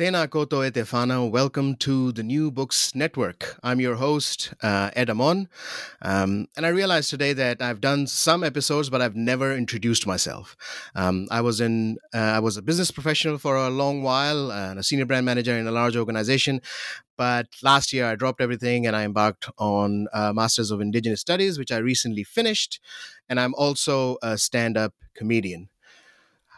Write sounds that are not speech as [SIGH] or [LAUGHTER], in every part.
Tena koutou e. Welcome to the New Books Network. I'm your host, uh, Ed Amon. Um, and I realized today that I've done some episodes, but I've never introduced myself. Um, I was in, uh, I was a business professional for a long while and a senior brand manager in a large organization. But last year I dropped everything and I embarked on a Masters of Indigenous Studies, which I recently finished. And I'm also a stand-up comedian.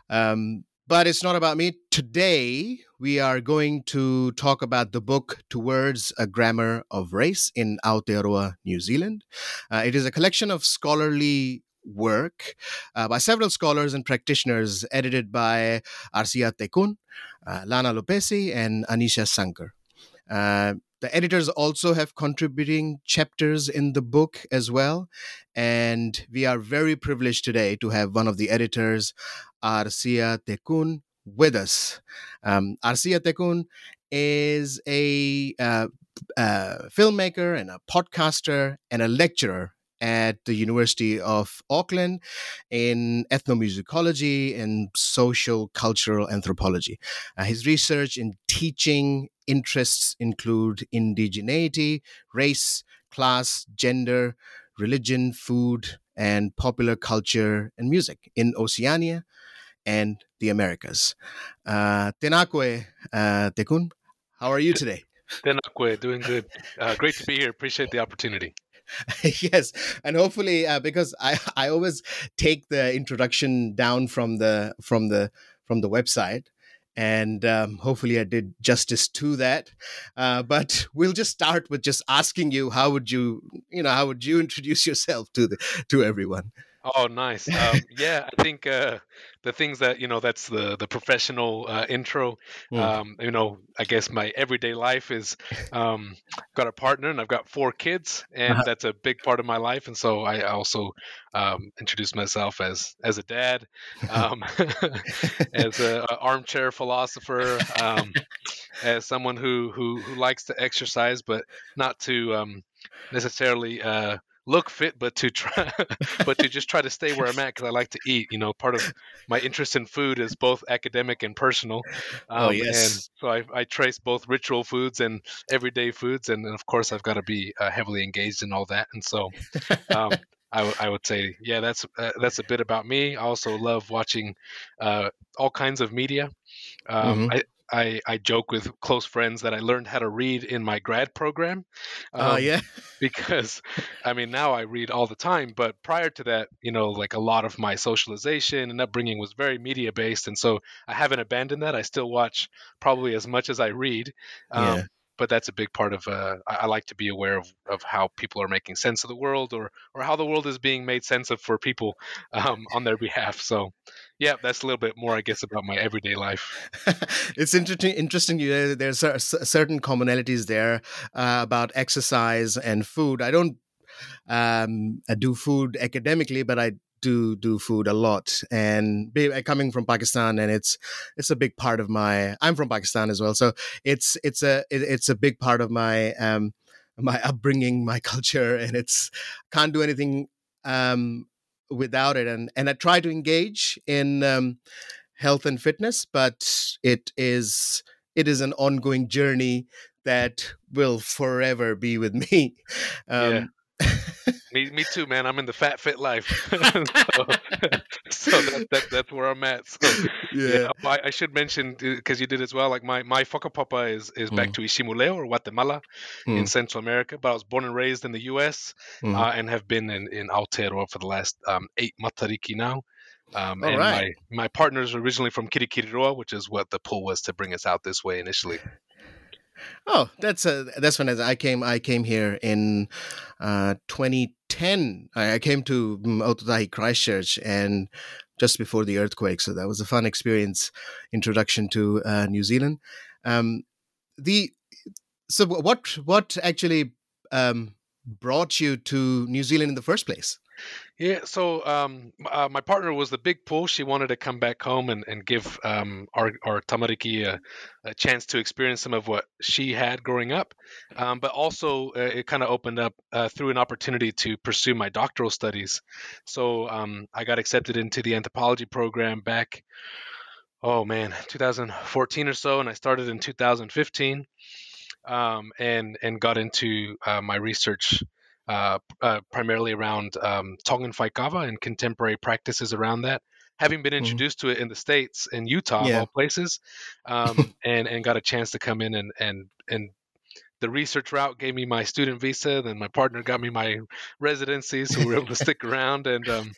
Um, but it's not about me. Today, we are going to talk about the book Towards a Grammar of Race in Aotearoa, New Zealand. Uh, it is a collection of scholarly work uh, by several scholars and practitioners, edited by Arcia Tecun, uh, Lana Lopesi, and Anisha Sankar. The editors also have contributing chapters in the book as well. And we are very privileged today to have one of the editors, Arcia Tecun, with us. Um, Arcia Tecun is a uh, uh, filmmaker and a podcaster and a lecturer at the University of Auckland in ethnomusicology and social cultural anthropology. Uh, his research and teaching interests include indigeneity, race, class, gender, religion, food, and popular culture and music in Oceania and the Americas. Uh, Tēnā koe uh, Tecun, how are you today? Tēnā koe, doing good. Uh, great to be here. Appreciate the opportunity. [LAUGHS] yes, and hopefully, uh, because I [LAUGHS] I always take the introduction down from the from the from the website, and um, hopefully I did justice to that. Uh, but [LAUGHS] we'll just start with just asking you how would you you know how would you introduce yourself to the to everyone? Oh, nice. Um, yeah, I think uh, the things that you know that's the the professional uh, intro. [LAUGHS] Mm. Um, you know, I guess my everyday life is um, got a partner and I've got four kids, and Uh-huh. that's a big part of my life. And so I also um, introduce myself as as a dad, um, [LAUGHS] as a, a armchair philosopher, um, [LAUGHS] as someone who, who who likes to exercise, but not to um, necessarily. Uh, look fit but to try [LAUGHS] but to just try to stay where i'm at because i like to eat you know part of my interest in food is both academic and personal Oh, Um, yes. and so I, I trace both ritual foods and everyday foods and, of course i've got to be uh, heavily engaged in all that and so um, [LAUGHS] I, w- I would say yeah that's uh, that's a bit about me i also love watching uh, all kinds of media um, Mhm. I, I, I joke with close friends that I learned how to read in my grad program. Oh um, yeah, [LAUGHS] [LAUGHS] because I mean now I read all the time, but prior to that, you know, like a lot of my socialization and upbringing was very media based, and so I haven't abandoned that. I still watch probably as much as I read, um, Yeah. but that's a big part of. Uh, I, I like to be aware of, of how people are making sense of the world, or or how the world is being made sense of for people [LAUGHS] um, on their behalf. So, yeah, that's a little bit more, I guess, about my everyday life. [LAUGHS] it's interesting. Interesting. You there's cer- cer- certain commonalities there uh, about exercise and food. I don't um, I do food academically, but I do do food a lot. And uh, coming from Pakistan, and it's it's a big part of my. I'm from Pakistan as well, so it's it's a it, it's a big part of my um, my upbringing, my [LAUGHS] culture, and it's can't do anything um, without it. And and I try to engage in. Um, health and fitness, but it is it is an ongoing journey that will forever be with me. [LAUGHS] Um, [LAUGHS] me, me too, man. I'm in the fat fit life, [LAUGHS] so, [LAUGHS] so that, that, that's where I'm at. So yeah, yeah I, I, should mention because you did as well. Like my my whakapapa is is back mm. to Iximulew or Guatemala mm. in Central America, but I was born and raised in the U.S. Mm. Uh, and have been in in Aotearoa for the last um, eight matariki now. Um, and right. my my partner's originally from Kirikiriroa, which is what the pull was to bring us out this way initially. Oh, that's uh, that's when I came. I came here in uh, 2010. I, I came to Ōtautahi Christchurch, and just before the earthquake, so that was a fun experience. Introduction to uh, New Zealand. Um, the so what what actually um, brought you to New Zealand in the first place? Yeah, so um, uh, my partner was the big pull. She wanted to come back home and, and give um, our, our tamariki a, a, chance to experience some of what she had growing up. Um, but also, uh, it kind of opened up uh, through an opportunity to pursue my doctoral studies. So um, I got accepted into the anthropology program back, oh man, 2014 or so, and I started in 2015 um, and, and got into uh, my research uh, uh, primarily around um, Tongan faikava and contemporary practices around that. Having been mm-hmm. introduced mm-hmm. to it in the states, in Utah, yeah. all places, um, [LAUGHS] and and got a chance to come in and and and the research route gave me my student visa. Then my partner got me my residency, so we were able to stick around. And um,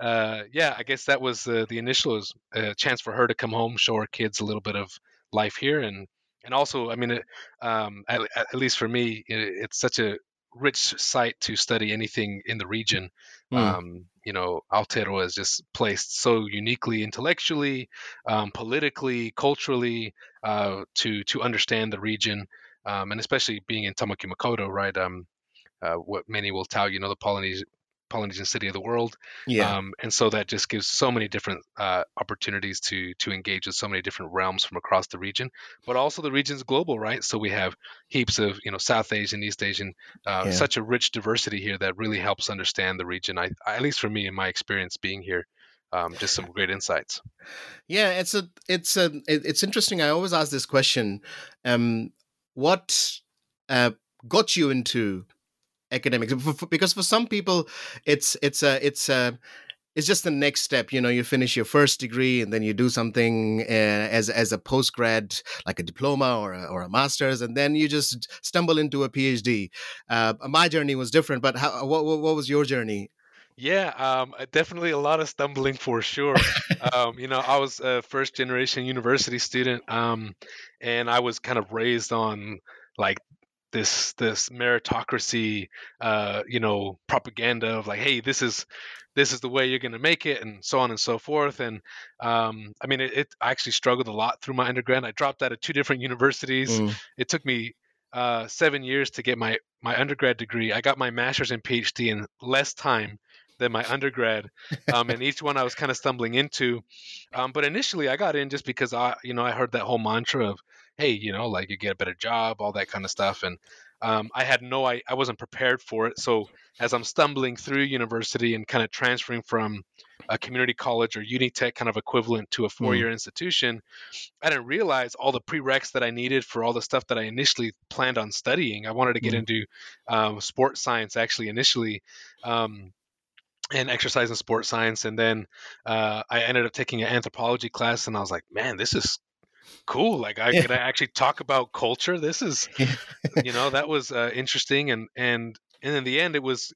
uh, yeah, I guess that was uh, the initial was a chance for her to come home, show her kids a little bit of life here, and and also, I mean, it, um, at, at, least for me, it, it's such a rich site to study anything in the region. Mm. Um, you know, Aotearoa is just placed so uniquely intellectually, um, politically, culturally uh, to to understand the region, um, and especially being in Tamaki Makaurau, right? Um, uh, what many will tell you know the Polynesian Polynesian city of the world. Yeah. Um, and so that just gives so many different uh, opportunities to to engage with so many different realms from across the region. But also the region's global, right? So we have heaps of you know South Asian, East Asian, uh, yeah. such a rich diversity here that really helps understand the region. I, at least for me, in my experience being here. Um, just some great insights. Yeah, it's a, it's a, it's interesting. I always ask this question: um, What uh, got you into academics. Because for some people it's it's a it's a it's just the next step you know you finish your first degree and then you do something uh, as as a post grad like a diploma or a, or a master's and then you just stumble into a phd uh, my journey was different but how what, what was your journey? Yeah, um, uh, definitely a lot of stumbling for sure. um, you know, I was a first generation university student, um, and I was kind of raised on like this this meritocracy uh, you know propaganda of like hey this is this is the way you're going to make it and so on and so forth and um, i mean it, it, i actually struggled a lot through my undergrad. I dropped out of two different universities. Mm. it took me uh, seven years to get my my undergrad degree. I got my master's and phd in less time than my undergrad um, and each one i was kind of stumbling into. Um, but initially i got in just because i you know i heard that whole mantra of hey, you know, like you get a better job, all that kind of stuff. And um, I had no, I, I wasn't prepared for it. So as I'm stumbling through university and kind of transferring from a community college or Unitec kind of equivalent to a four-year mm. institution, I didn't realize all the prereqs that I needed for all the stuff that I initially planned on studying. I wanted to get mm. into um, sports science actually initially. Um, and exercise and sports science and then uh, i ended up taking an anthropology class and i was like man this is cool like i could actually talk about culture. This is [LAUGHS] you know that was uh, interesting and and and in the end it was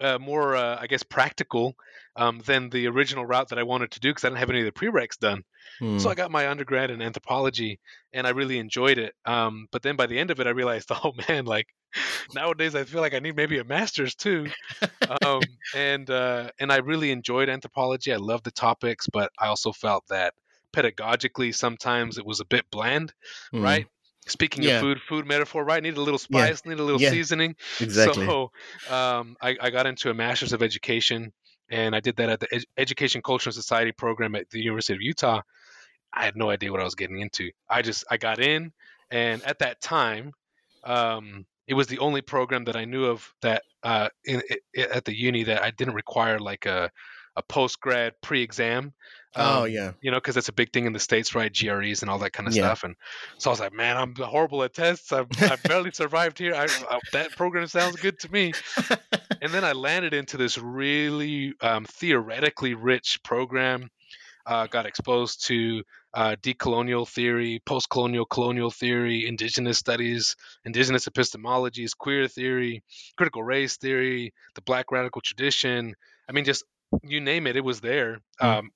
uh, more uh, i guess practical um, than the original route that i wanted to do because i didn't have any of the prereqs done. Hmm. so i got my undergrad in anthropology and i really enjoyed it um, but then by the end of it i realized [LAUGHS] oh man like nowadays i feel like i need maybe a master's too. [LAUGHS] Um, and uh, and i really enjoyed anthropology. I love the topics but i also felt that pedagogically sometimes it was a bit bland, mm. right? Speaking yeah. of food, food metaphor, right? Need a little spice, yeah. need a little yeah. seasoning. Exactly. So um, I, I, got into a master's of education, and I did that at the Ed- Education Culture and Society program at the University of Utah. I had no idea what I was getting into. I just I got in, and at that time, um, it was the only program that I knew of that uh, in, in, at the uni that I didn't require like a a post grad pre exam. Oh, um, oh yeah, you know, because it's a big thing in the states, right? GREs and all that kind of yeah. stuff. And so I was like, man, I'm horrible at tests. I've, I've barely [LAUGHS] survived here. I, I, that program sounds good to me. [LAUGHS] and then I landed into this really um, theoretically rich program. Uh, got exposed to uh, decolonial theory, post-colonial colonial theory, indigenous studies, indigenous epistemologies, queer theory, critical race theory, the Black radical tradition. I mean, just you name it, it was there. Mm. Um,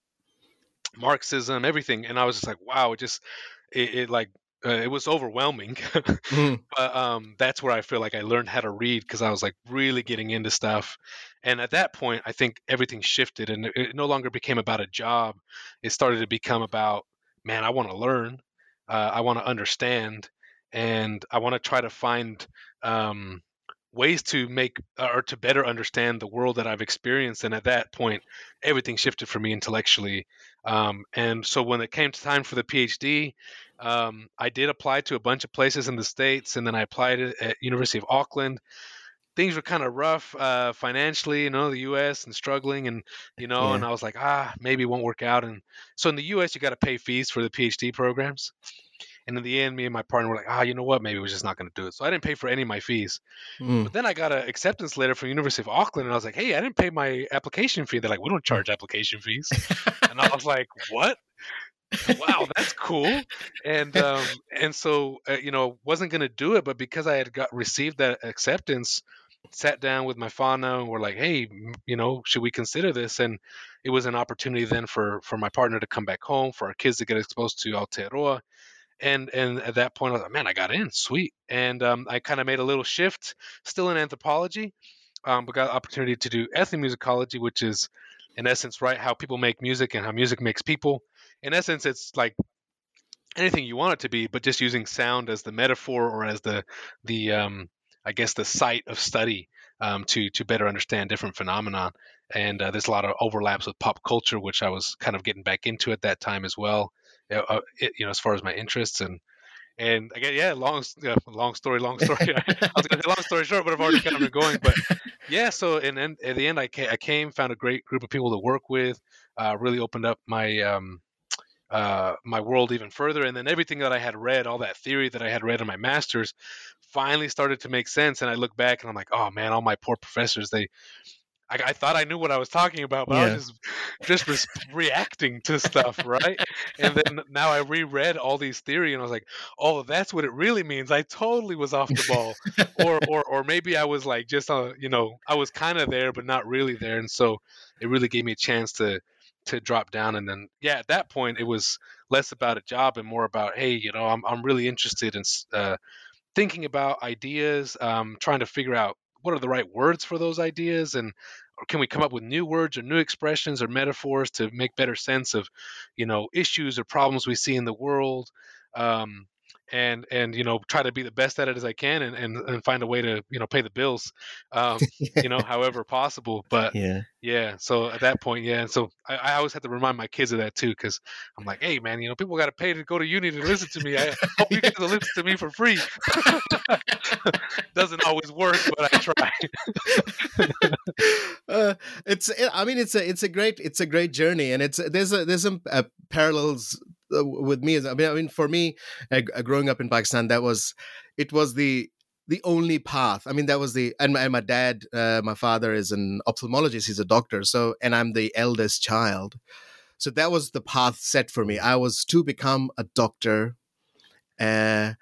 Marxism, everything, and I was just like, wow, it just it, it like uh, it was overwhelming mm. [LAUGHS] but um, that's where i feel like i learned how to read because i was like really getting into stuff and at that point i think everything shifted and it, it no longer became about a job it started to become about man i want to learn uh, i want to understand and i want to try to find um, ways to make or to better understand the world that I've experienced. And at that point, everything shifted for me intellectually. Um, and so when it came to time for the PhD, um, I did apply to a bunch of places in the states, and then I applied at University of Auckland. Things were kind of rough uh, financially, you know, the U.S. and struggling, and you know, yeah. and I was like, ah, maybe it won't work out. And so in the U.S., you got to pay fees for the PhD programs. And in the end, me and my partner were like, ah, you know what? Maybe we're just not going to do it. So I didn't pay for any of my fees. Mm. But then I got an acceptance letter from University of Auckland, and I was like, hey, I didn't pay my application fee. They're like, we don't charge application fees. [LAUGHS] and I was like, what? wow, that's cool. And um, and so uh, you know, wasn't going to do it, but because I had got received that acceptance, sat down with my whānau and we're like, hey, you know, should we consider this? And it was an opportunity then for for my partner to come back home, for our kids to get exposed to Aotearoa and and at that point I was like, man, I got in, sweet. And um, I kind of made a little shift, still in anthropology, um, but got opportunity to do ethnomusicology, which is in essence right how people make music and how music makes people. In essence, it's like anything you want it to be, but just using sound as the metaphor or as the the um, I guess the site of study um, to to better understand different phenomenon. And uh, there's a lot of overlaps with pop culture, which I was kind of getting back into at that time as well uh, it, you know, as far as my interests and and again, yeah, long, yeah, long story, long story. [LAUGHS] I was going to say long story short, but I've already kind of been going. But [LAUGHS] yeah, so and then at the end, I came, I came, found a great group of people to work with. Uh, really opened up my um, uh, my world even further, and then everything that I had read, all that theory that I had read in my masters, finally started to make sense. And I look back and I'm like, oh man, all my poor professors, they I, I, thought I knew what I was talking about, but yeah. I was just just re- reacting to stuff, right? and then now I reread all these theory, and I was like, "Oh, that's what it really means." I totally was off the ball, [LAUGHS] or or or maybe I was like just uh, you know, I was kind of there, but not really there, and so it really gave me a chance to to drop down. And then yeah, at that point, it was less about a job and more about, hey, you know, I'm I'm really interested in uh, thinking about ideas, um, trying to figure out what are the right words for those ideas? And can we come up with new words or new expressions or metaphors to make better sense of you know issues or problems we see in the world? Um, and and you know try to be the best at it as I can and and, and find a way to you know pay the bills um, [LAUGHS] you know however possible but yeah. yeah so at that point yeah and so I, I always have to remind my kids of that too because I'm like hey man you know people got to pay to go to uni to listen to me. I hope you get to listen to me for free. [LAUGHS] Doesn't always work but I try. [LAUGHS] Uh, it's I mean it's a it's a great it's a great journey and it's there's a there's some uh, parallels with me I mean, I mean for me uh, growing up in Pakistan that was it was the the only path. I mean that was the and my, and my dad uh, my father is an ophthalmologist he's a doctor so and i'm the eldest child. So that was the path set for me. I was to become a doctor uh,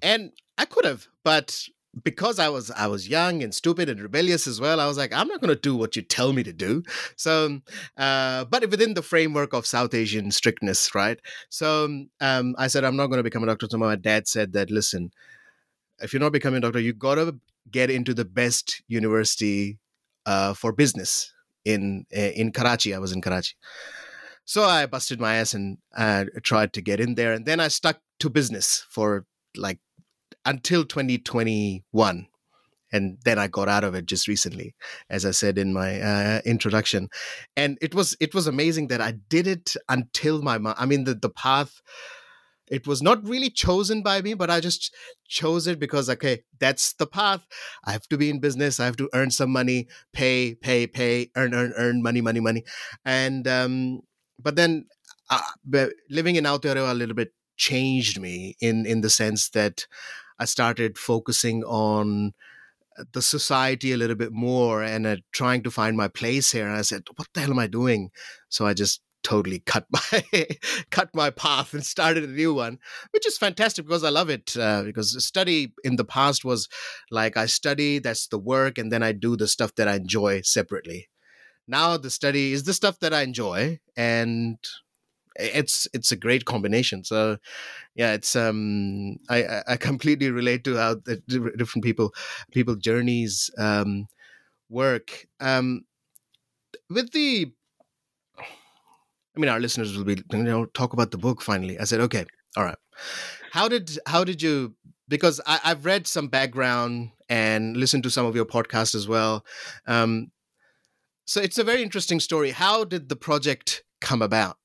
and i could have but because I was I was young and stupid and rebellious as well, I was like, I'm not going to do what you tell me to do. So, uh, but within the framework of South Asian strictness, right? So um, I said, I'm not going to become a doctor. So my dad said that, listen, if you're not becoming a doctor, you got to get into the best university uh, for business in eh, in Karachi. I was in Karachi. So I busted my ass and uh, tried to get in there, and then I stuck to business for like until 2021 and then i got out of it just recently as i said in my uh, introduction. And it was it was amazing that i did it until my i mean the, the path it was not really chosen by me but i just chose it because okay that's the path. I have to be in business. I have to earn some money pay pay pay earn earn earn money money money. And um but then uh, living in Aotearoa a little bit changed me in in the sense that I started focusing on the society a little bit more and uh, trying to find my place here. And I said, "What the hell am I doing?" So I just totally [LAUGHS] cut my cut my path and started a new one which is fantastic because i love it uh, because study in the past was like i study that's the work and then i do the stuff that i enjoy separately now the study is the stuff that i enjoy and it's it's a great combination. So yeah it's um i i [LAUGHS] completely relate to how the different people people journeys um work. Um with the i mean our listeners will be you know talk about the book finally. I said okay all right. How did how did you because I, i've read some background and listened to some of your podcasts as well. Um so it's a very interesting story. How did the project come about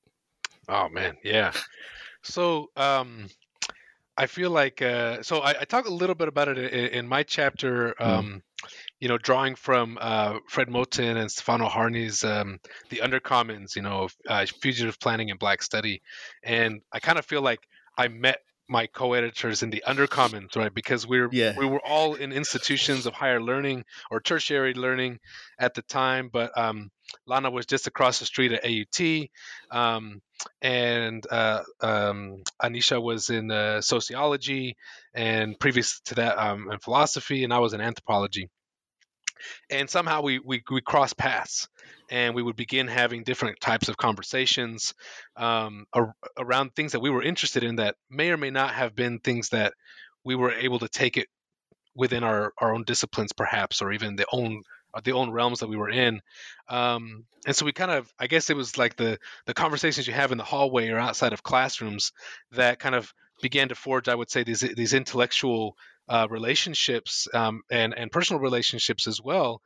Oh man, yeah. So um, I feel like uh, so I, I talk a little bit about it in, in my chapter. Mm. Um, you know, drawing from uh, Fred Moten and Stefano Harney's um, "The Undercommons," you know, uh, fugitive planning and black study, and I kind of feel like I met my co-editors in the undercommons, right? Because we were Yeah. we were all in institutions of higher learning or tertiary learning at the time, but um, Lana was just across the street at AUT, um, and uh, um, Anisha was in uh, sociology, and previous to that, um, in philosophy, and I was in anthropology. And somehow we we we crossed paths, and we would begin having different types of conversations um, ar- around things that we were interested in that may or may not have been things that we were able to take it within our, our own disciplines perhaps or even the own the own realms that we were in. Um, and so we kind of i guess it was like the the conversations you have in the hallway or outside of classrooms that kind of began to forge i would say these these intellectual uh, relationships um, and and personal relationships as well.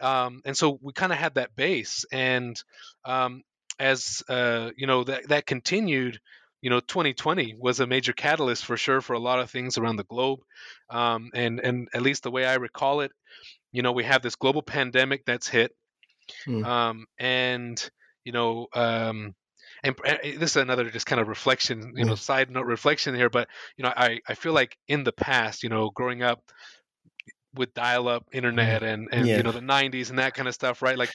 Um, and so we kind of had that base and um, as uh, you know that that continued you know 2020 was a major catalyst for sure for a lot of things around the globe. Um, and and at least the way i recall it you know we have this global pandemic that's hit Hmm. um, and you know um, and uh, this is another just kind of reflection you know side note reflection here but you know i i feel like in the past you know growing up with dial-up internet and and Yeah. you know the 90s and that kind of stuff right like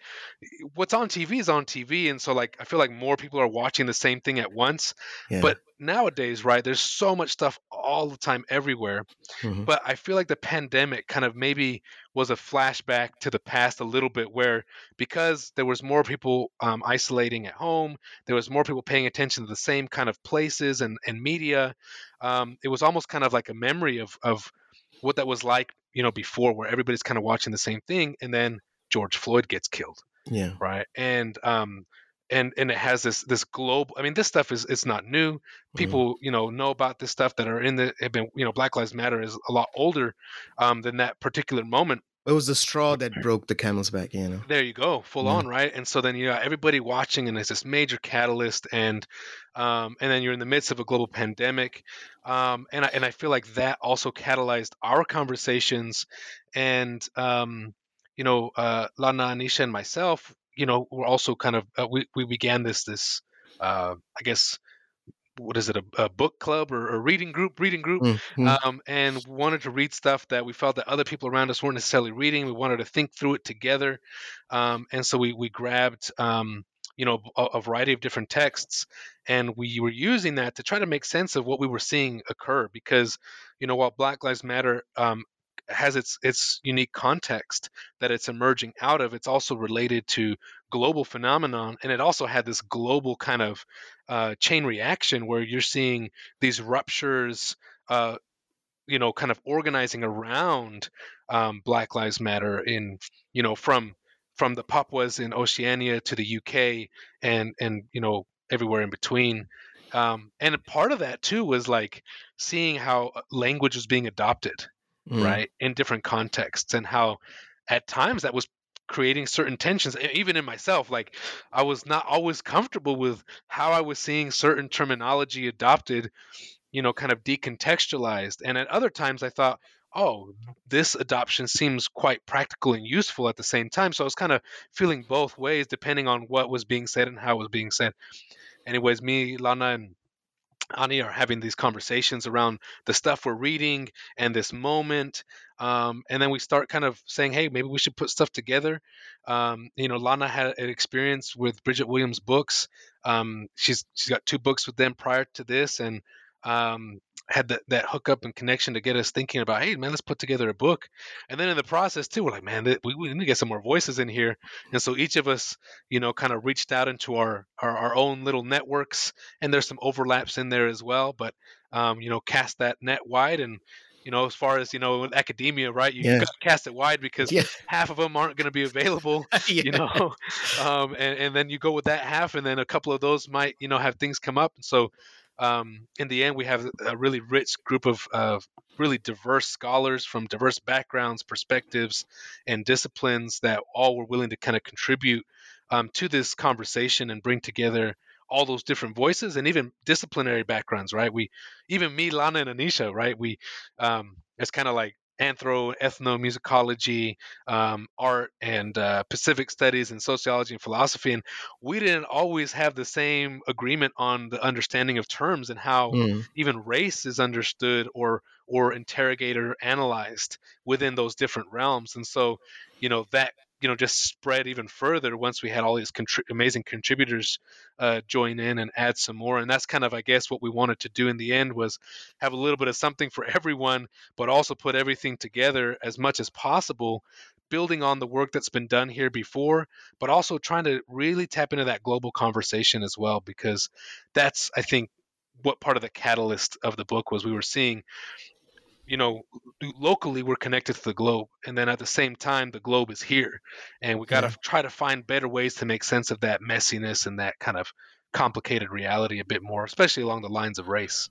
what's on tv is on tv and so like i feel like more people are watching the same thing at once Yeah. but nowadays right there's so much stuff all the time everywhere Mhm. but i feel like the pandemic kind of maybe was a flashback to the past a little bit where because there was more people um, isolating at home there was more people paying attention to the same kind of places and, and media um, it was almost kind of like a memory of, of what that was like you know before where everybody's kind of watching the same thing and then george floyd gets killed yeah. right? And um and and it has this this global i mean this stuff is it's not new. People you know know about this stuff that are in the have been you know black lives matter is a lot older um than that particular moment It was the straw that broke the camel's back, you know. there you go full Yeah. on right and so then you got everybody watching and it's this major catalyst and um, and then you're in the midst of a global pandemic um, and, I, and i feel like that also catalyzed our conversations and um, you know uh, lana anisha and myself you know were also kind of uh, we, we began this this uh, i guess what is it a, a book club or a reading group reading group Mhm. um, and wanted to read stuff that we felt that other people around us weren't necessarily reading. We wanted to think through it together, um, and so we we grabbed um, you know a, a variety of different texts, and we were using that to try to make sense of what we were seeing occur. Because you know while Black Lives Matter um, has its its unique context that it's emerging out of, it's also related to global phenomenon, and it also had this global kind of uh, chain reaction where you're seeing these ruptures. Uh, you know, kind of organizing around um, Black Lives Matter in, you know, from from the Papuas in Oceania to the UK and and you know everywhere in between. Um, and part of that too was like seeing how uh, language was being adopted, Mm. right, in different contexts, and how at times that was creating certain tensions even in myself like i was not always comfortable with how i was seeing certain terminology adopted you know, kind of decontextualized. And at other times I thought, oh, this adoption seems quite practical and useful at the same time. So I was kind of feeling both ways depending on what was being said and how it was being said. Anyways, me, Lana, and Ani are having these conversations around the stuff we're reading and this moment. Um, and then we start kind of saying, hey, maybe we should put stuff together. Um, you know, Lana had an experience with Bridget Williams books. Um, she's she's got two books with them prior to this, and um, had that, that hookup and connection to get us thinking about, hey, man, let's put together a book. And then in the process, too, we're like, man, we, we need to get some more voices in here. And so each of us, you know, kind of reached out into our, our, our own little networks, and there's some overlaps in there as well. But, um, you know, cast that net wide and, you know, as far as you know, academia, right? You yeah. cast it wide because yeah. half of them aren't going to be available, [LAUGHS] yeah. you know, [LAUGHS] um, and, and then you go with that half, and then a couple of those might, you know, have things come up. And so um, in the end, we have a really rich group of really diverse scholars from diverse backgrounds, perspectives, and disciplines that all were willing to kind of contribute um, to this conversation and bring together all those different voices and even disciplinary backgrounds, right? We, even me, Lana, and Anisha, right? We, um, it's kind of like anthro, ethnomusicology, um, art, and uh, Pacific studies, and sociology and philosophy. And we didn't always have the same agreement on the understanding of terms and how mm. even race is understood or or interrogated or analyzed within those different realms. And so, you know, that you know just spread even further once we had all these contri- amazing contributors uh, join in and add some more. And that's kind of i guess what we wanted to do in the end was have a little bit of something for [LAUGHS] everyone but also put everything together as much as possible building on the work that's been done here before but also trying to really tap into that global conversation as well because that's i think what part of the catalyst of the book was we were seeing you know locally we're connected to the globe and then at the same time the globe is here and we got to yeah. try to find better ways to make sense of that messiness and that kind of complicated reality a bit more especially along the lines of race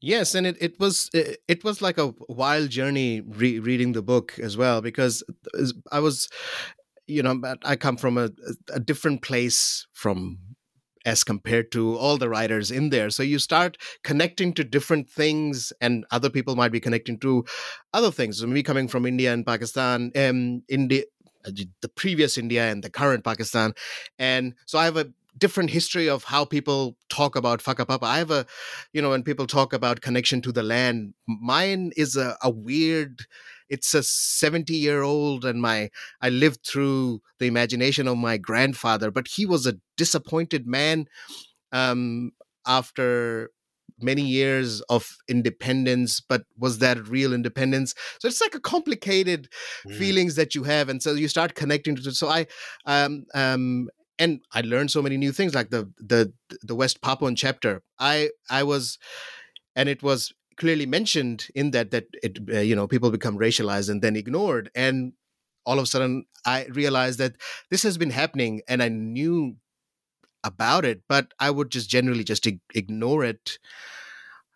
yes and it, it was it, it was like a wild journey re- reading the book as well because i was you know i come from a, a different place from as compared to all the writers in there. So you start connecting to different things, and other people might be connecting to other things. So me coming from India and Pakistan, um, India, uh, the previous India and the current Pakistan, and so I have a different history of how people talk about Whakapapa. I have a, you know, when people talk about connection to the land, mine is a, a weird it's a 70 year old and my i lived through the imagination of my grandfather but he was a disappointed man um, after many years of independence but was that real independence so it's like a complicated mm. feelings that you have and so you start connecting to so i um um and i learned so many new things like the the the west papuan chapter i i was and it was clearly mentioned in that that it uh, you know people become racialized and then ignored. And all of a sudden i realized that this has been happening and i knew about it but i would just generally just ignore it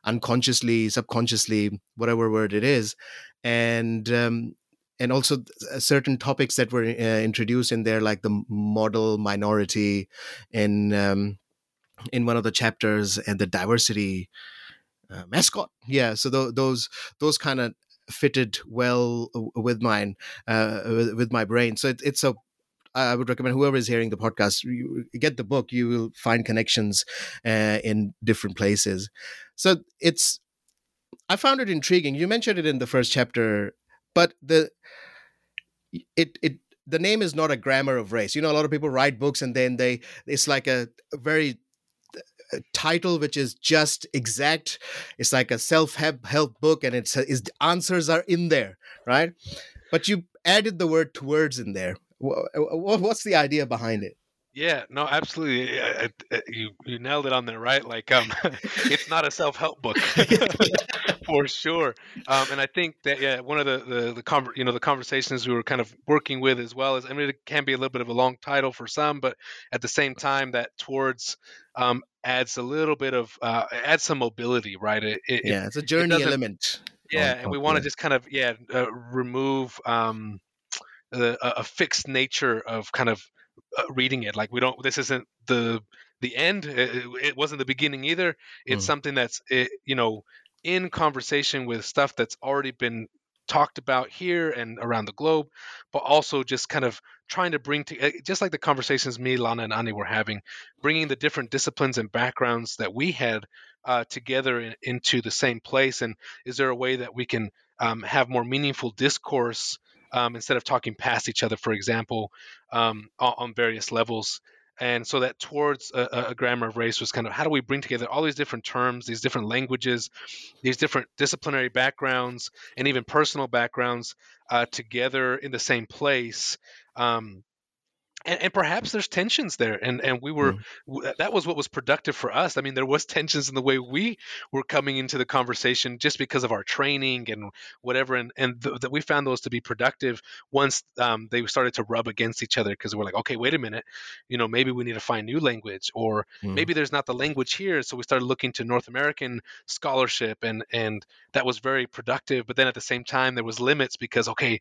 unconsciously subconsciously whatever word it is. And um, and also uh, certain topics that were uh, introduced in there like the model minority in um, in one of the chapters and the diversity uh, mascot. Yeah, so th- those those kind of fitted well with mine, uh, with, with my brain. So it, it's a I would recommend whoever is hearing the podcast, get the book. You will find connections uh, in different places. So it's, I found it intriguing. You mentioned it in the first chapter, but the, it it the name is not a grammar of race. You know, a lot of people write books and then they it's like a, a very title which is just exact it's like a self-help book and it's its answers are in there right but you added the word towards in there what's the idea behind it yeah, no, absolutely. I, I, you you nailed it on there, right? Like, um, [LAUGHS] it's not a self help book [LAUGHS] for sure. Um, and I think that yeah, one of the the, the con- you know the conversations we were kind of working with as well is I mean it can be a little bit of a long title for some, but at the same time that towards um, adds a little bit of uh, adds some mobility, right? It, it, yeah, it's a journey it element. Yeah, and we want to just kind of yeah uh, remove um, a, a fixed nature of kind of uh, reading it. Like we don't. This isn't the the end. It, it wasn't the beginning either. It's mm. something that's it, you know in conversation with stuff that's already been talked about here and around the globe, but also just kind of trying to bring to eh, just like the conversations me, Lana, and Ani were having, bringing the different disciplines and backgrounds that we had uh, together in, into the same place. And is there a way that we can um, have more meaningful discourse um, instead of talking past each other, for example, um, on, various levels? And so that towards a, a, grammar of race was kind of how do we bring together all these different terms, these different languages, these different disciplinary backgrounds, and even personal backgrounds uh, together in the same place um, and, and, perhaps there's tensions there and and we were mm. that was what was productive for us i mean there was [LAUGHS] tensions in the way we were coming into the conversation just because of our training and whatever and and th- that we found those to be productive once um, they started to rub against each other because we're like okay wait a minute you know maybe we need to find new language or mm. maybe there's not the language here so we started looking to north american scholarship and and that was very productive but then at the same time there was limits because okay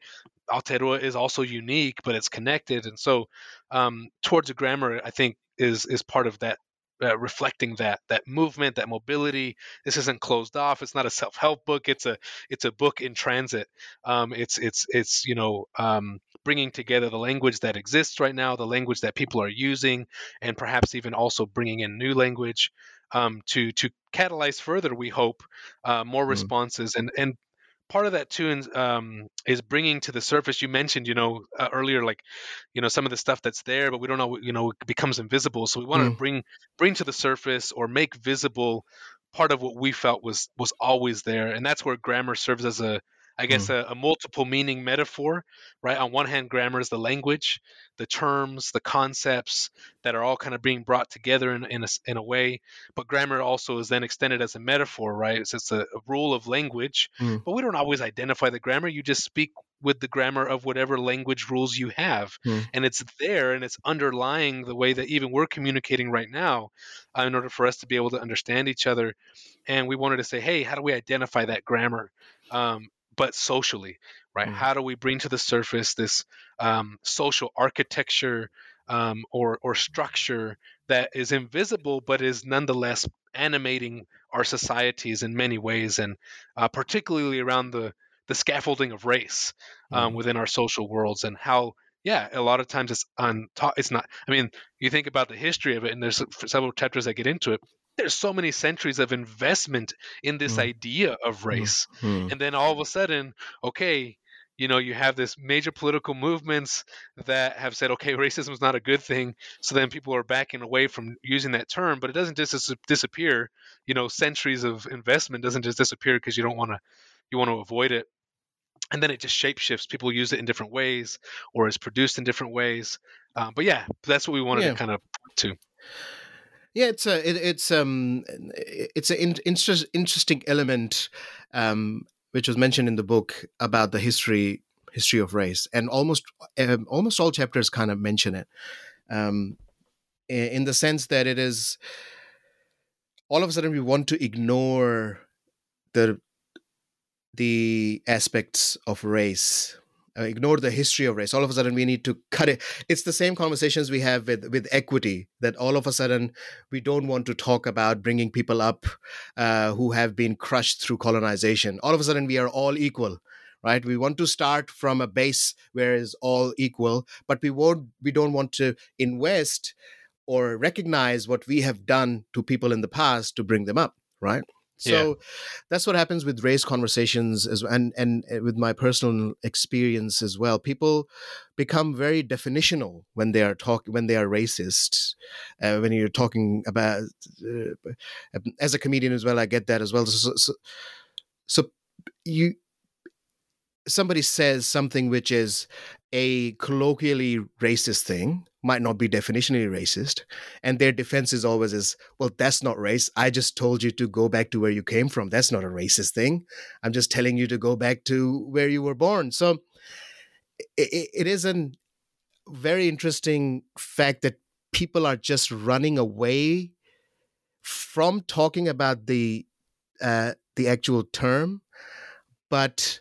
Aotearoa is also unique, but it's connected, and so um, towards a grammar, I think is is part of that uh, reflecting that that movement, that mobility. This isn't closed off. It's not a self help book. It's a it's a book in transit. Um, it's it's it's you know um, bringing together the language that exists right now, the language that people are using, and perhaps even also bringing in new language um, to to catalyze further. We hope uh, more mm responses and and part of that too um, is bringing to the surface. You mentioned, you know, uh, earlier, like, you know, some of the stuff that's there, but we don't know, you know, it becomes invisible. So we want to mm. bring bring to the surface or make visible part of what we felt was was always there, and that's where grammar serves as a I guess mm. a, a, multiple meaning metaphor, right? On one hand, grammar is the language, the terms, the concepts that are all kind of being brought together in, in, a, in a way. But grammar also is then extended as a metaphor, right? It's, it's a, a, rule of language, mm. but we don't always identify the grammar. You just speak with the grammar of whatever language rules you have. Mm. And it's there and it's underlying the way that even we're communicating right now uh, in order for us to be able to understand each other. And we wanted to say, hey, how do we identify that grammar? Um, but socially, right? Mm. How do we bring to the surface this um, social architecture um, or or structure that is invisible but is nonetheless animating our societies in many ways, and uh, particularly around the the scaffolding of race um, mm. within our social worlds and how yeah a lot of times it's on it's not i mean you think about the history of it and there's several chapters that get into it there's so many centuries of investment in this mm. idea of race. Mm. and then all of a sudden okay you know you have this major political movements that have said okay racism is not a good thing. So then people are backing away from using that term but it doesn't just disappear. You know centuries of investment doesn't just disappear because you don't want to you want to avoid it. And then it just shapeshifts. People use it in different ways or is produced in different ways. Um, but yeah that's what we wanted yeah. to kind of to yeah, it's a it, it's um it's an in, interest, interesting element, um, which was mentioned in the book about the history history of race, and almost um, almost all chapters kind of mention it, um, in the sense that it is all of a sudden we want to ignore the the aspects of race ignore the history of race all of a sudden we need to cut it. It's the same conversations we have with with equity that all of a sudden we don't want to talk about bringing people up uh, who have been crushed through colonization. All of a sudden we are all equal right? We want to start from a base where is all equal but we won't we don't want to invest or recognize what we have done to people in the past to bring them up right so yeah. that's what happens with race conversations as and and uh, with my personal experience as well. People become very definitional when they are talk when they are racist. Uh, when you're talking about uh, as a comedian as well, I get that as well. So, so, so you somebody says something which is a colloquially racist thing might not be definitionally racist and their defense is always is well that's not race. I just told you to go back to where you came from. That's not a racist thing. I'm just telling you to go back to where you were born. So it, it is a very interesting fact that people are just running away from talking about the uh, the actual term but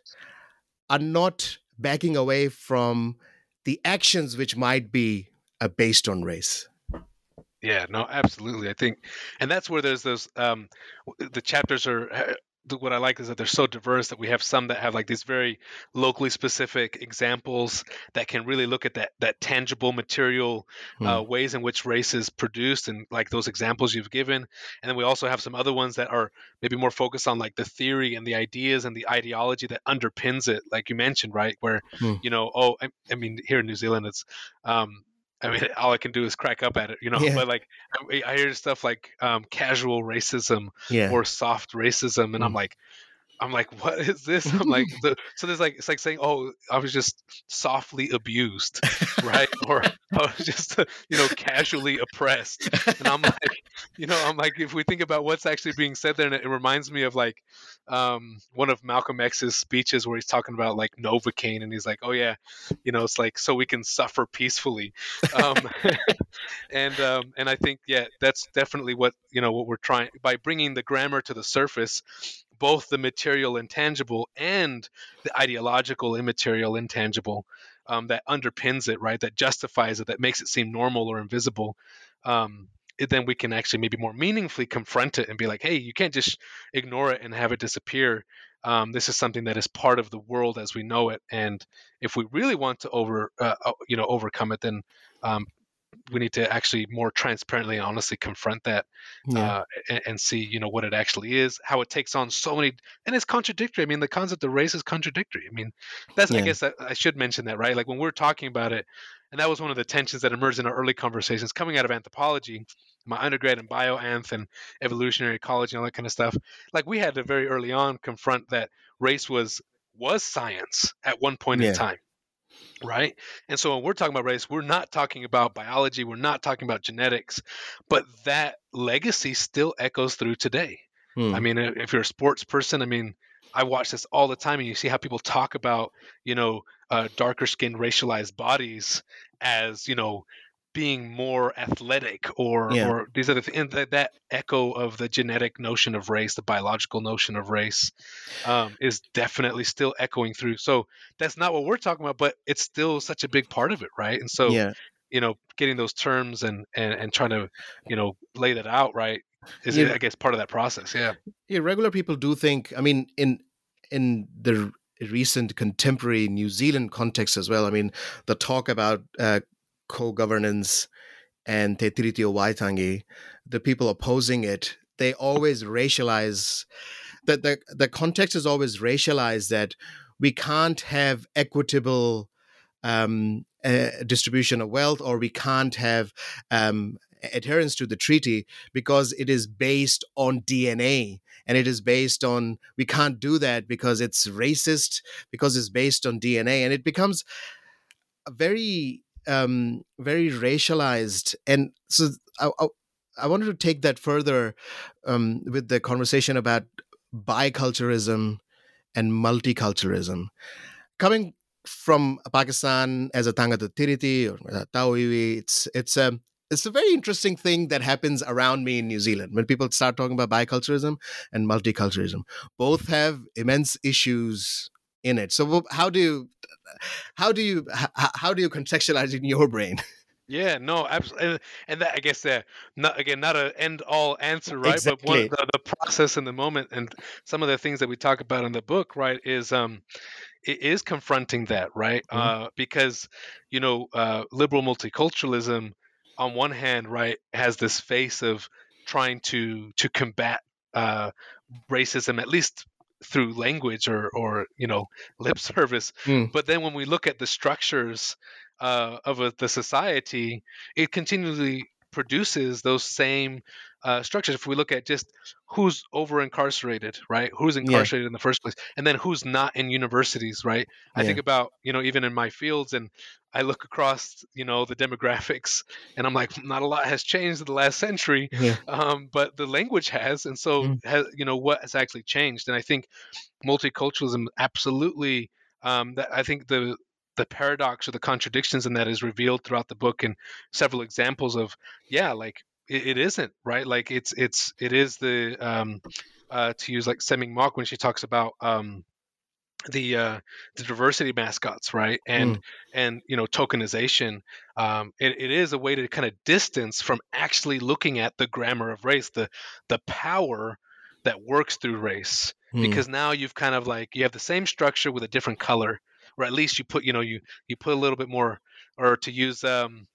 are not backing away from the actions which might be uh, based on race. Yeah, no, absolutely. I think, and that's where there's those um, the chapters are what I like is that they're so diverse that we have some that have like these very locally specific examples that can really look at that that tangible material uh, hmm. uh, ways in which race is produced and like those examples you've given. And then we also have some other ones that are maybe more focused on like the theory and the ideas and the ideology that underpins it, like you mentioned, right? Where hmm. you know, oh, I, I, mean, here in New Zealand, it's um, I mean, [LAUGHS] all I can do is crack up at it, you know. Yeah. But like, I, I, hear stuff like um, casual racism yeah. or soft racism, and mm. I'm like, I'm like, what is this? I'm [LAUGHS] like, the, so there's like, it's like saying, oh, I was just softly abused, [LAUGHS] right? or I was just, you know, casually oppressed. And I'm like, you know, I'm like, if we think about what's actually being said there, and it, reminds me of like um, one of Malcolm X's speeches where he's talking about like Novocaine, and he's like, oh yeah, you know, it's like so we can suffer peacefully. Um, [LAUGHS] and um, and I think yeah, that's definitely what you know what we're trying by bringing the grammar to the surface both the material intangible and the ideological immaterial intangible um, that underpins it, right? That justifies it, that makes it seem normal or invisible. Um, then we can actually maybe more meaningfully confront it and be like, hey, you can't just ignore it and have it disappear. Um, this is something that is part of the world as we know it, and if we really want to over, uh, uh you know, overcome it, then um, we need to actually more transparently and honestly confront that yeah. uh, and, and, see you know what it actually is how it takes on so many and it's contradictory i mean the concept of race is contradictory i mean that's yeah. i guess I, I, should mention that right like when we're talking about it and that was one of the tensions that emerged in our early conversations coming out of anthropology my undergrad in bioanth and evolutionary ecology and all that kind of stuff like we had to very early on confront that race was was science at one point yeah. in time right? And so when we're talking about race, we're not talking about biology, we're not talking about genetics, but that legacy still echoes through today. Hmm. I mean, if you're a sports person, I mean, I watch this all the time, and you see how people talk about, you know, uh, darker skinned racialized bodies as, you know, being more athletic or yeah. or these other things that, that echo of the genetic notion of race the biological notion of race um, is definitely still echoing through so that's not what we're talking about but it's still such a big part of it right and so yeah. you know getting those terms and, and and trying to you know lay that out right is yeah. i guess part of that process yeah yeah regular people do think i mean in in the recent contemporary New Zealand context as well. I mean, the talk about uh, co-governance and Te Tiriti o Waitangi, the people opposing it, they always racialize that the, the context is always racialized that we can't have equitable um, uh, distribution of wealth or we can't have um, adherence to the treaty because it is based on DNA and it is based on we can't do that because it's racist because it's based on DNA and it becomes very um, very racialized, and so I, I, I, wanted to take that further um, with the conversation about biculturalism and multiculturalism. Coming from Pakistan as a Tangata Tiriti or Tauiwi, it's it's a it's a very interesting thing that happens around me in New Zealand when people start talking about biculturalism and multiculturalism. Both have immense issues in it. So how do you how do you how do you contextualize it in your brain? Yeah, no, absolutely, and that I guess that not again not an end all answer, right? Exactly. But one the, the process in the moment, and some of the things that we talk about in the book, right, is um, it is confronting that, right? Mm-hmm. Uh, because you know, uh, liberal multiculturalism, on one hand, right, has this face of trying to to combat uh, racism, at least through language or or you know [LAUGHS] lip service mm. but then when we look at the structures uh, of a, the society it continually produces those same uh, structures. If we look at just who's over incarcerated, right? Who's incarcerated yeah. in the first place, and then who's not in universities, right? I think about you know even in my fields, and I look across you know the demographics, and I'm like, not a lot has changed in the last century, yeah. um, but the language has, and so mm. has, you know what has actually changed, and I think multiculturalism absolutely. Um, that I think the the paradox or the contradictions in that is revealed throughout the book and several examples of yeah like it, it isn't right like it's it's it is the um uh to use like Seimeng Mok when she talks about um the uh the diversity mascots right and mm. and you know tokenization um it, it is a way to kind of distance from actually looking at the grammar of race the the power that works through race Hmm. because now you've kind of like you have the same structure with a different color or at least you put you know you you put a little bit more or to use um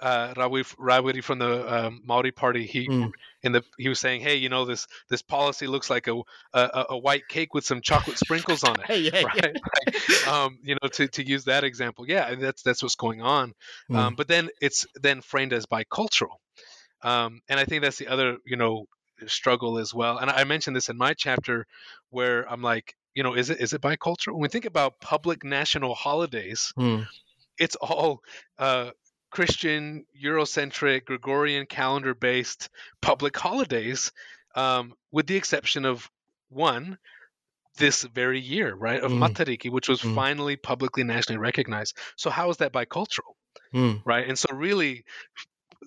uh Rawi, Rawiri from the um, Maori party he Hmm. in the he was saying hey you know this this policy looks like a a, a white cake with some chocolate sprinkles on it Hey, [LAUGHS] yeah, yeah. Like, um you know to, to use that example yeah that's that's what's going on Hmm. um but then it's then framed as bicultural um and i think that's the other you know struggle as well and i mentioned this in my chapter where i'm like you know is it is it bicultural when we think about public national holidays Hmm. it's all uh christian eurocentric gregorian calendar based public holidays um with the exception of one this very year right of Mm. matariki which was Mm. finally publicly nationally recognized so how is that bicultural Hmm. right and so really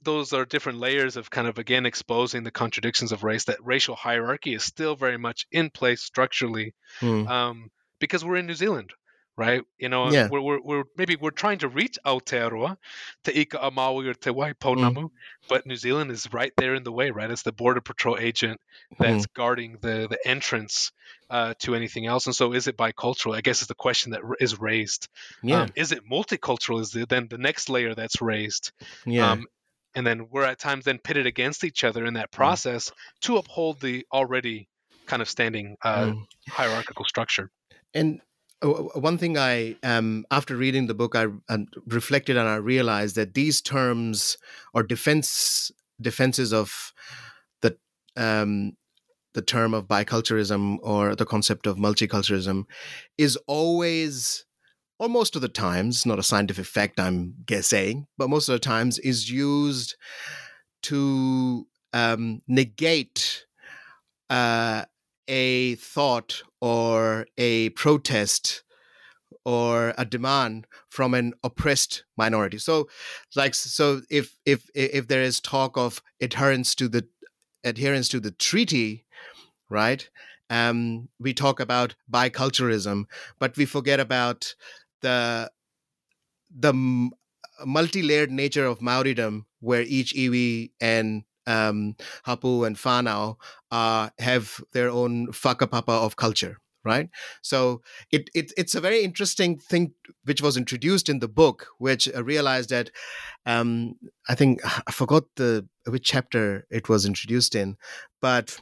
those are different layers of kind of again exposing the contradictions of race that racial hierarchy is still very much in place structurally Hmm. um, because we're in new zealand right you know Yeah. we're, we're, we're maybe we're trying to reach aotearoa te ika a maui or te Mm. but new zealand is right there in the way right it's the border patrol agent Hmm. that's guarding the the entrance uh, to anything else and so is it bicultural i guess is the question that r- is raised Yeah. um, is it multicultural is the, then the next layer that's raised yeah. um, and then we're at times then pitted against each other in that Mm. process to uphold the already kind of standing uh, Hmm. hierarchical structure. And uh, one thing I, um, after reading the book, I um, reflected and I realized that these terms or defense defenses of the um, the term of biculturalism or the concept of multiculturalism is always, or most of the times, not a scientific fact I'm guessing, but most of the times is used to um, negate uh, a thought or a protest or a demand from an oppressed minority. So like so if if if there is talk of adherence to the adherence to the treaty right um we talk about biculturalism but we forget about the the multi-layered nature of Maoridom, where each iwi and um, hapu and whanau uh, have their own whakapapa of culture, right? So it, it it's a very interesting thing which was introduced in the book, which I realized that um, I think I forgot the which chapter it was introduced in, but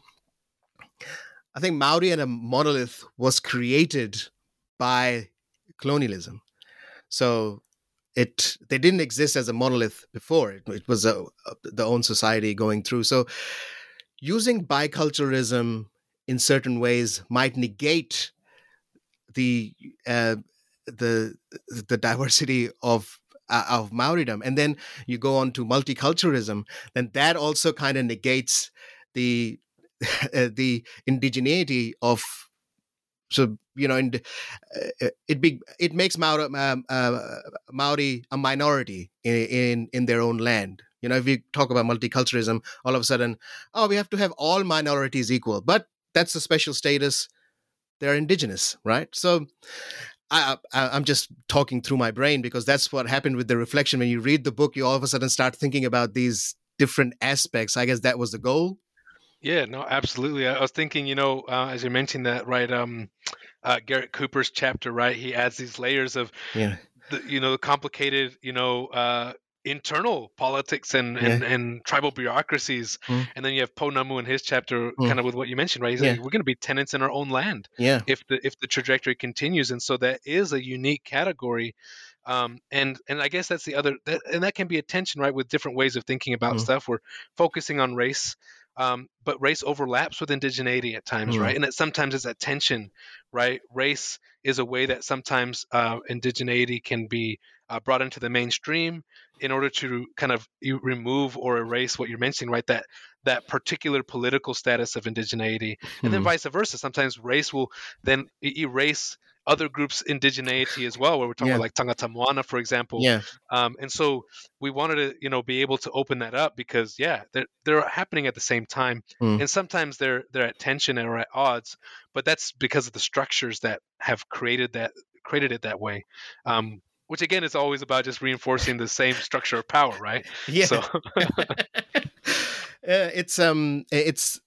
I think Maori and a monolith was created by colonialism. So it they didn't exist as a monolith before. It, it was a, a the own society going through. So using biculturalism in certain ways might negate the uh, the the diversity of uh, of Maoridom, and then you go on to multiculturalism, then that also kind of negates the uh, [LAUGHS] the indigeneity of so you know, and uh, it be it makes Maori, um, uh, Maori a minority in, in in their own land. You know, if we talk about multiculturalism, all of a sudden, oh, we have to have all minorities equal, but that's a special status. They're indigenous, right? So. I, I, I'm just talking through my brain because that's what happened with the reflection. When you read the book, you all of a sudden start thinking about these different aspects. I guess that was the goal. Yeah, no, absolutely. I was thinking, you know, uh, as you mentioned that, right? Um, uh, Garrick Cooper's chapter, right? He adds these layers of, Yeah. the, you know, the complicated, you know, uh, internal politics and, and, and tribal bureaucracies. Mm. And then you have Pounamu in his chapter, Mm. kind of with what you mentioned, right? He's Yeah. like, we're going to be tenants in our own land Yeah. if the if the trajectory continues, and so that is a unique category. Um, and and I guess that's the other, that, and that can be a tension, right, with different ways of thinking about Mm. stuff. We're focusing on race, um, but race overlaps with indigeneity at times, Mm. right? And that sometimes it's that tension, right? Race is a way that sometimes uh, indigeneity can be uh, brought into the mainstream in order to kind of remove or erase what you're mentioning, right? That that particular political status of indigeneity, and then Mhm. vice versa. Sometimes race will then erase other groups' indigeneity as well, where we're talking Yeah. about like Tangata Moana, for example. Yeah. Um, and so we wanted to, you know, be able to open that up because, yeah, they're they're happening at the same time, Mm. and sometimes they're they're at tension or at odds, but that's because of the structures that have created that created it that way. Um, which again is always about just reinforcing the same structure of power, right? [LAUGHS] Yeah. So [LAUGHS] uh, it's um it's